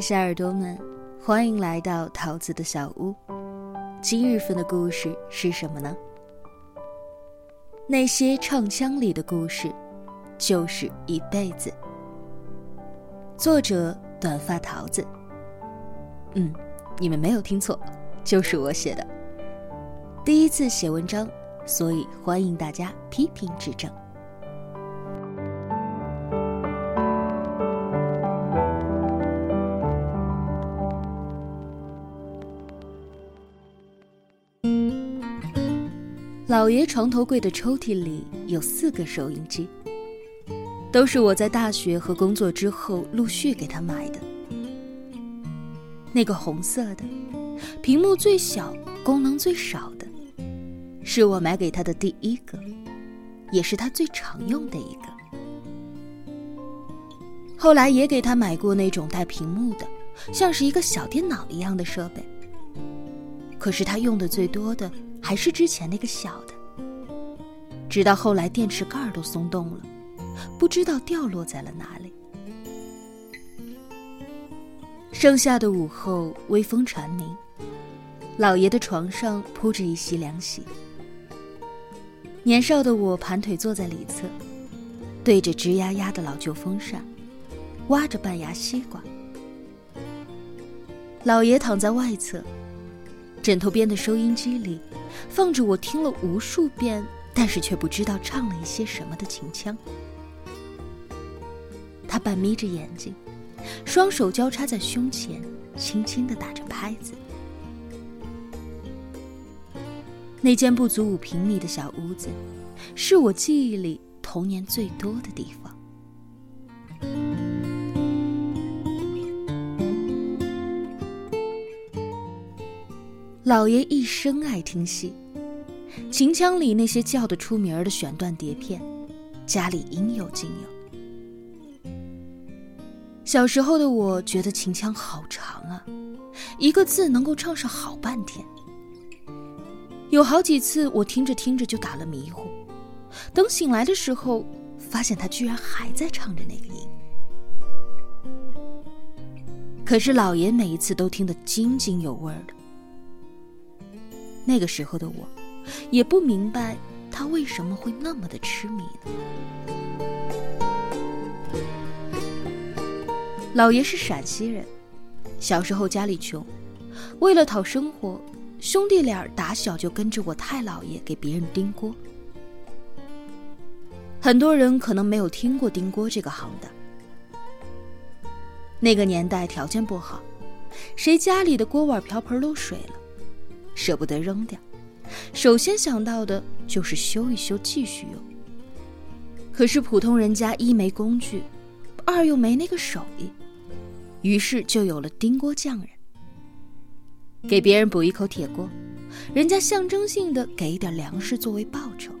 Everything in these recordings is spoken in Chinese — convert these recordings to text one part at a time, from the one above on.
小耳朵们，欢迎来到桃子的小屋。今日份的故事是什么呢？那些唱腔里的故事，就是一辈子。作者：短发桃子。嗯，你们没有听错，就是我写的。第一次写文章，所以欢迎大家批评指正。老爷床头柜的抽屉里有四个收音机，都是我在大学和工作之后陆续给他买的。那个红色的，屏幕最小、功能最少的，是我买给他的第一个，也是他最常用的一个。后来也给他买过那种带屏幕的，像是一个小电脑一样的设备。可是他用的最多的。还是之前那个小的，直到后来电池盖都松动了，不知道掉落在了哪里。盛夏的午后，微风蝉鸣，老爷的床上铺着一席凉席。年少的我盘腿坐在里侧，对着吱呀呀的老旧风扇，挖着半牙西瓜。老爷躺在外侧，枕头边的收音机里。放着我听了无数遍，但是却不知道唱了一些什么的秦腔。他半眯着眼睛，双手交叉在胸前，轻轻的打着拍子。那间不足五平米的小屋子，是我记忆里童年最多的地方。老爷一生爱听戏，秦腔里那些叫得出名儿的选段碟片，家里应有尽有。小时候的我觉得秦腔好长啊，一个字能够唱上好半天。有好几次我听着听着就打了迷糊，等醒来的时候，发现他居然还在唱着那个音。可是老爷每一次都听得津津有味的。那个时候的我，也不明白他为什么会那么的痴迷呢。老爷是陕西人，小时候家里穷，为了讨生活，兄弟俩打小就跟着我太姥爷给别人钉锅。很多人可能没有听过钉锅这个行当。那个年代条件不好，谁家里的锅碗瓢盆漏水了？舍不得扔掉，首先想到的就是修一修，继续用。可是普通人家一没工具，二又没那个手艺，于是就有了钉锅匠人。给别人补一口铁锅，人家象征性的给一点粮食作为报酬。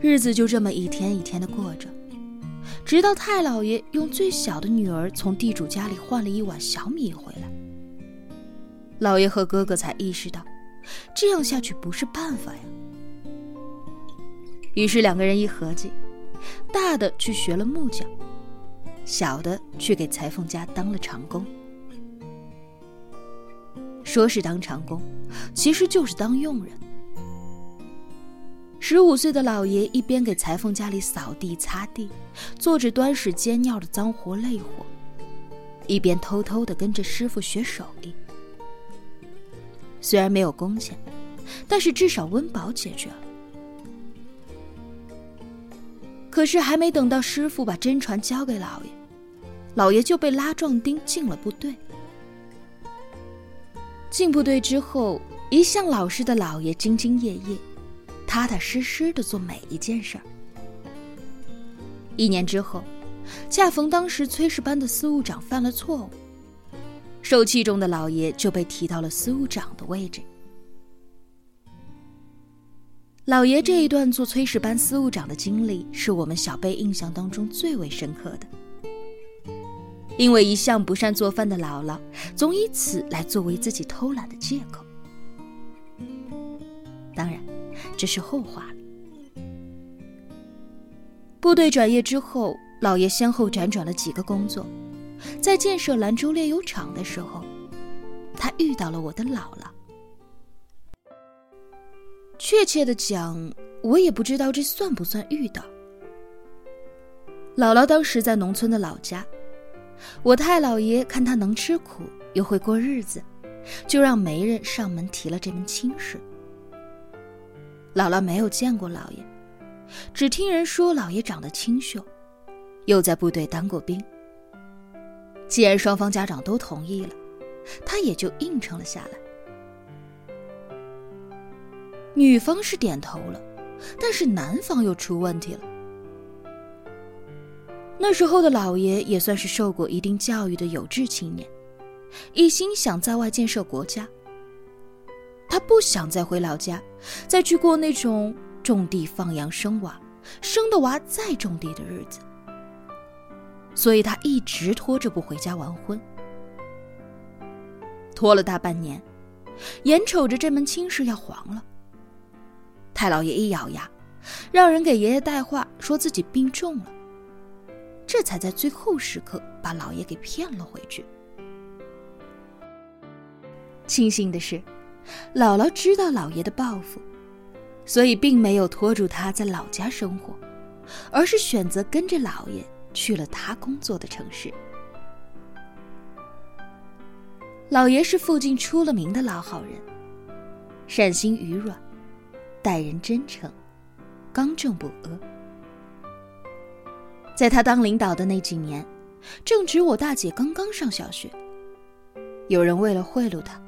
日子就这么一天一天的过着，直到太老爷用最小的女儿从地主家里换了一碗小米回来。老爷和哥哥才意识到，这样下去不是办法呀。于是两个人一合计，大的去学了木匠，小的去给裁缝家当了长工。说是当长工，其实就是当佣人。十五岁的老爷一边给裁缝家里扫地擦地，做着端屎煎尿的脏活累活，一边偷偷的跟着师傅学手艺。虽然没有工钱，但是至少温饱解决了。可是还没等到师傅把真传交给老爷，老爷就被拉壮丁进了部队。进部队之后，一向老实的老爷兢兢业业，踏踏实实的做每一件事儿。一年之后，恰逢当时炊事班的司务长犯了错误。受器重的老爷就被提到了司务长的位置。老爷这一段做炊事班司务长的经历，是我们小辈印象当中最为深刻的。因为一向不善做饭的姥姥，总以此来作为自己偷懒的借口。当然，这是后话了。部队转业之后，老爷先后辗转了几个工作，在建设兰州炼油厂的时候，他遇到了我的姥姥。确切的讲，我也不知道这算不算遇到。姥姥当时在农村的老家，我太姥爷看她能吃苦又会过日子，就让媒人上门提了这门亲事。姥姥没有见过老爷，只听人说老爷长得清秀，又在部队当过兵。既然双方家长都同意了，他也就应承了下来。女方是点头了，但是男方又出问题了。那时候的老爷也算是受过一定教育的有志青年，一心想在外建设国家。他不想再回老家，再去过那种种地放羊生娃，生的娃再种地的日子。所以他一直拖着不回家完婚，拖了大半年，眼瞅着这门亲事要黄了。太老爷一咬牙，让人给爷爷带话，说自己病重了，这才在最后时刻把老爷给骗了回去。庆幸的是，姥姥知道老爷的抱负，所以并没有拖住他在老家生活，而是选择跟着老爷去了他工作的城市。老爷是附近出了名的老好人，善心鱼软。待人真诚，刚正不阿。在他当领导的那几年，正值我大姐刚刚上小学，有人为了贿赂他，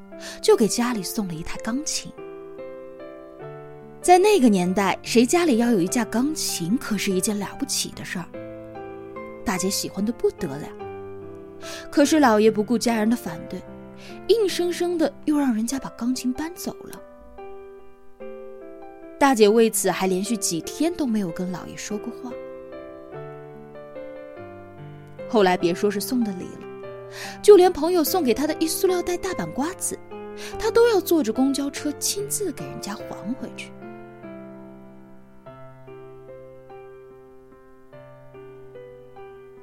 就给家里送了一台钢琴。在那个年代，谁家里要有一架钢琴，可是一件了不起的事儿。大姐喜欢的不得了，可是老爷不顾家人的反对，硬生生的又让人家把钢琴搬走了。大姐为此还连续几天都没有跟老爷说过话。后来别说是送的礼了，就连朋友送给他的一塑料袋大板瓜子，他都要坐着公交车亲自给人家还回去。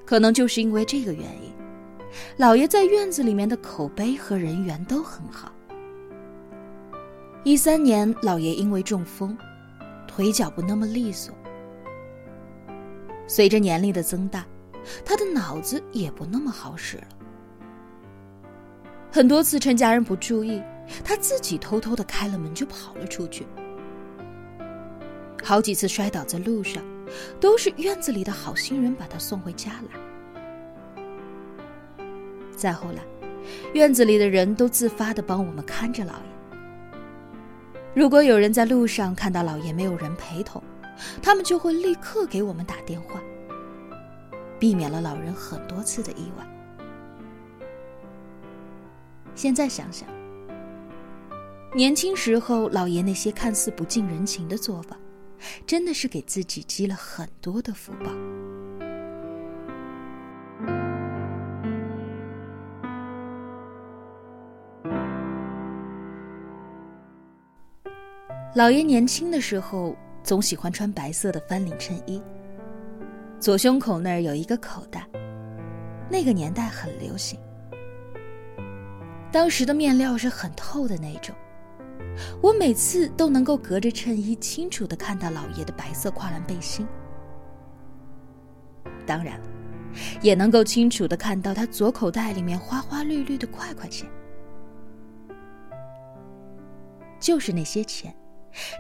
可能就是因为这个原因，老爷在院子里面的口碑和人缘都很好。一三年，老爷因为中风。腿脚不那么利索，随着年龄的增大，他的脑子也不那么好使了。很多次趁家人不注意，他自己偷偷的开了门就跑了出去。好几次摔倒在路上，都是院子里的好心人把他送回家来。再后来，院子里的人都自发的帮我们看着老爷。如果有人在路上看到老爷没有人陪同，他们就会立刻给我们打电话，避免了老人很多次的意外。现在想想，年轻时候老爷那些看似不近人情的做法，真的是给自己积了很多的福报。老爷年轻的时候总喜欢穿白色的翻领衬衣，左胸口那儿有一个口袋，那个年代很流行。当时的面料是很透的那种，我每次都能够隔着衬衣清楚的看到老爷的白色跨栏背心，当然，也能够清楚的看到他左口袋里面花花绿绿的块块钱，就是那些钱。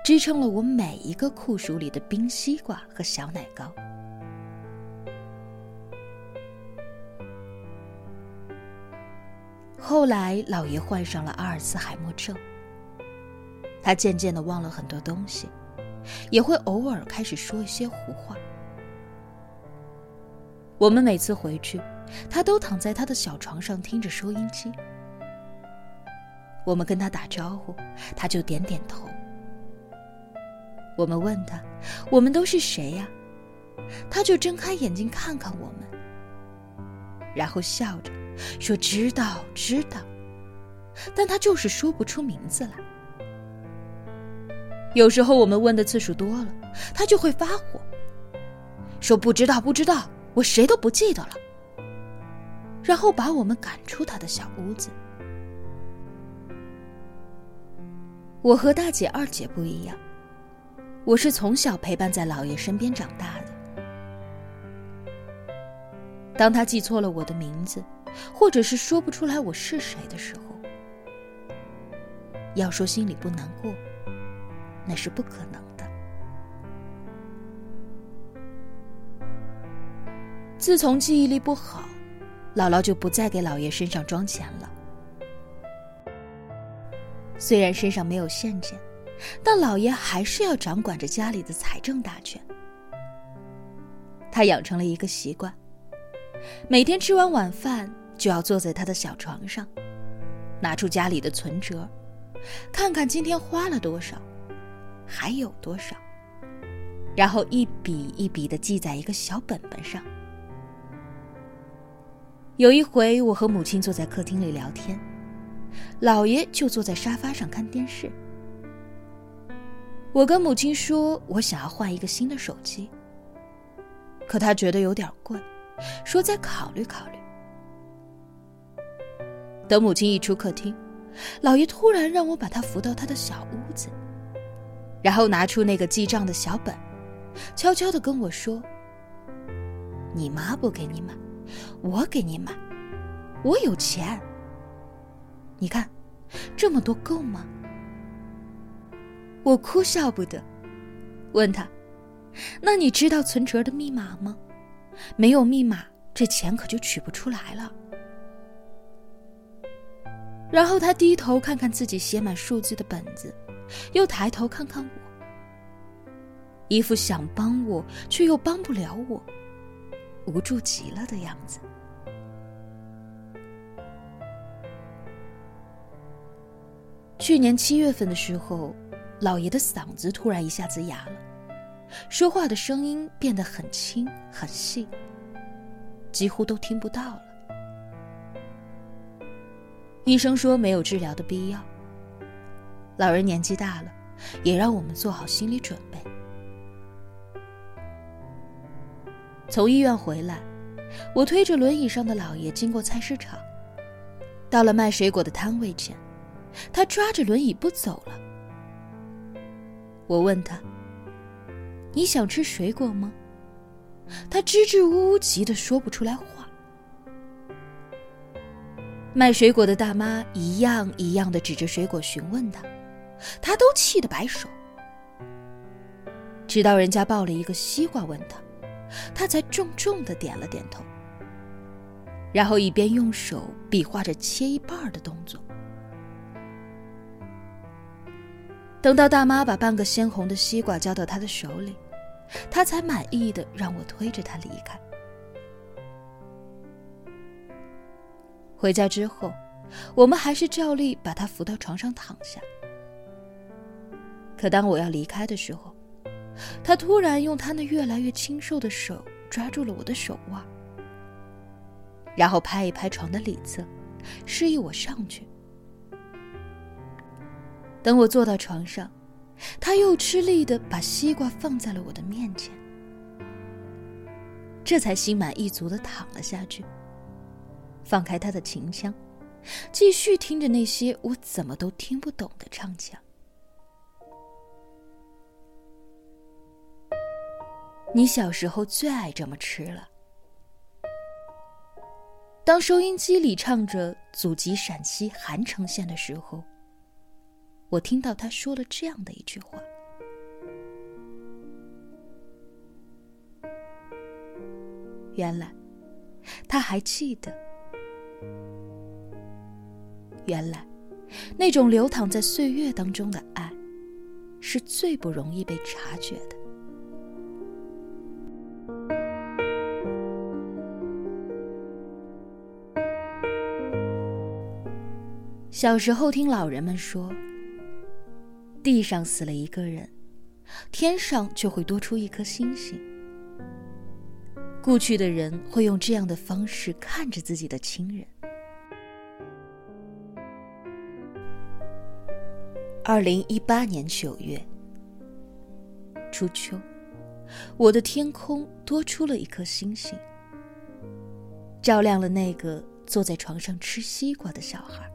支撑了我每一个酷暑里的冰西瓜和小奶糕。后来，老爷患上了阿尔茨海默症，他渐渐的忘了很多东西，也会偶尔开始说一些胡话。我们每次回去，他都躺在他的小床上听着收音机。我们跟他打招呼，他就点点头。我们问他：“我们都是谁呀？”他就睁开眼睛看看我们，然后笑着说：“知道，知道。”但他就是说不出名字来。有时候我们问的次数多了，他就会发火，说：“不知道，不知道，我谁都不记得了。然后把我们赶出他的小屋子。我和大姐、二姐不一样，我是从小陪伴在姥爷身边长大的。当他记错了我的名字，或者是说不出来我是谁的时候，要说心里不难过，那是不可能的。自从记忆力不好，姥姥就不再给姥爷身上装钱了。虽然身上没有现金，但姥爷还是要掌管着家里的财政大权。他养成了一个习惯。每天吃完晚饭，就要坐在他的小床上，拿出家里的存折，看看今天花了多少，还有多少，然后一笔一笔的记在一个小本本上。有一回，我和母亲坐在客厅里聊天，姥爷就坐在沙发上看电视。我跟母亲说，我想要换一个新的手机，可他觉得有点贵。说再考虑考虑。等母亲一出客厅，老爷突然让我把他扶到他的小屋子，然后拿出那个记账的小本，悄悄的跟我说：“你妈不给你买，我给你买，我有钱。你看，这么多够吗？”我哭笑不得，问他：“那你知道存折的密码吗？”没有密码，这钱可就取不出来了。然后他低头看看自己写满数字的本子，又抬头看看我，一副想帮我却又帮不了我，无助极了的样子。去年七月份的时候，老爷的嗓子突然一下子哑了。说话的声音变得很轻很细，几乎都听不到了。医生说没有治疗的必要。老人年纪大了，也让我们做好心理准备。从医院回来，我推着轮椅上的老爷经过菜市场，到了卖水果的摊位前，他抓着轮椅不走了。我问他。你想吃水果吗？他支支吾吾，急得说不出来话。卖水果的大妈一样一样的指着水果询问他，他都气得摆手。直到人家抱了一个西瓜问他，他才重重的点了点头，然后一边用手比划着切一半的动作。等到大妈把半个鲜红的西瓜交到他的手里。他才满意的让我推着他离开。回家之后，我们还是照例把他扶到床上躺下。可当我要离开的时候，他突然用他那越来越清瘦的手抓住了我的手腕，然后拍一拍床的里侧，示意我上去。等我坐到床上。他又吃力的把西瓜放在了我的面前，这才心满意足的躺了下去，放开他的琴腔，继续听着那些我怎么都听不懂的唱腔。你小时候最爱这么吃了。当收音机里唱着祖籍陕西韩城县的时候。我听到他说了这样的一句话：“原来他还记得，原来那种流淌在岁月当中的爱，是最不容易被察觉的。”小时候听老人们说。地上死了一个人，天上就会多出一颗星星。故去的人会用这样的方式看着自己的亲人。二零一八年九月，初秋，我的天空多出了一颗星星，照亮了那个坐在床上吃西瓜的小孩。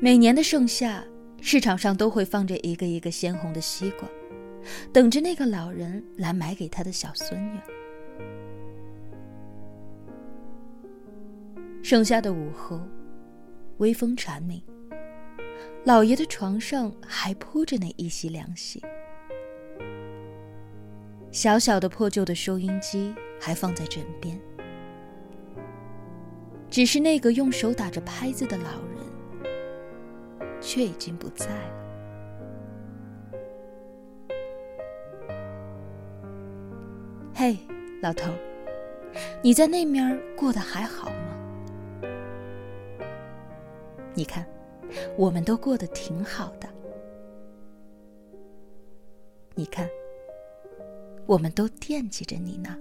每年的盛夏，市场上都会放着一个一个鲜红的西瓜，等着那个老人来买给他的小孙女。盛夏的午后，微风蝉鸣，老爷的床上还铺着那一席凉席，小小的破旧的收音机还放在枕边，只是那个用手打着拍子的老人。却已经不在了。嘿，老头，你在那面过得还好吗？你看，我们都过得挺好的。你看，我们都惦记着你呢。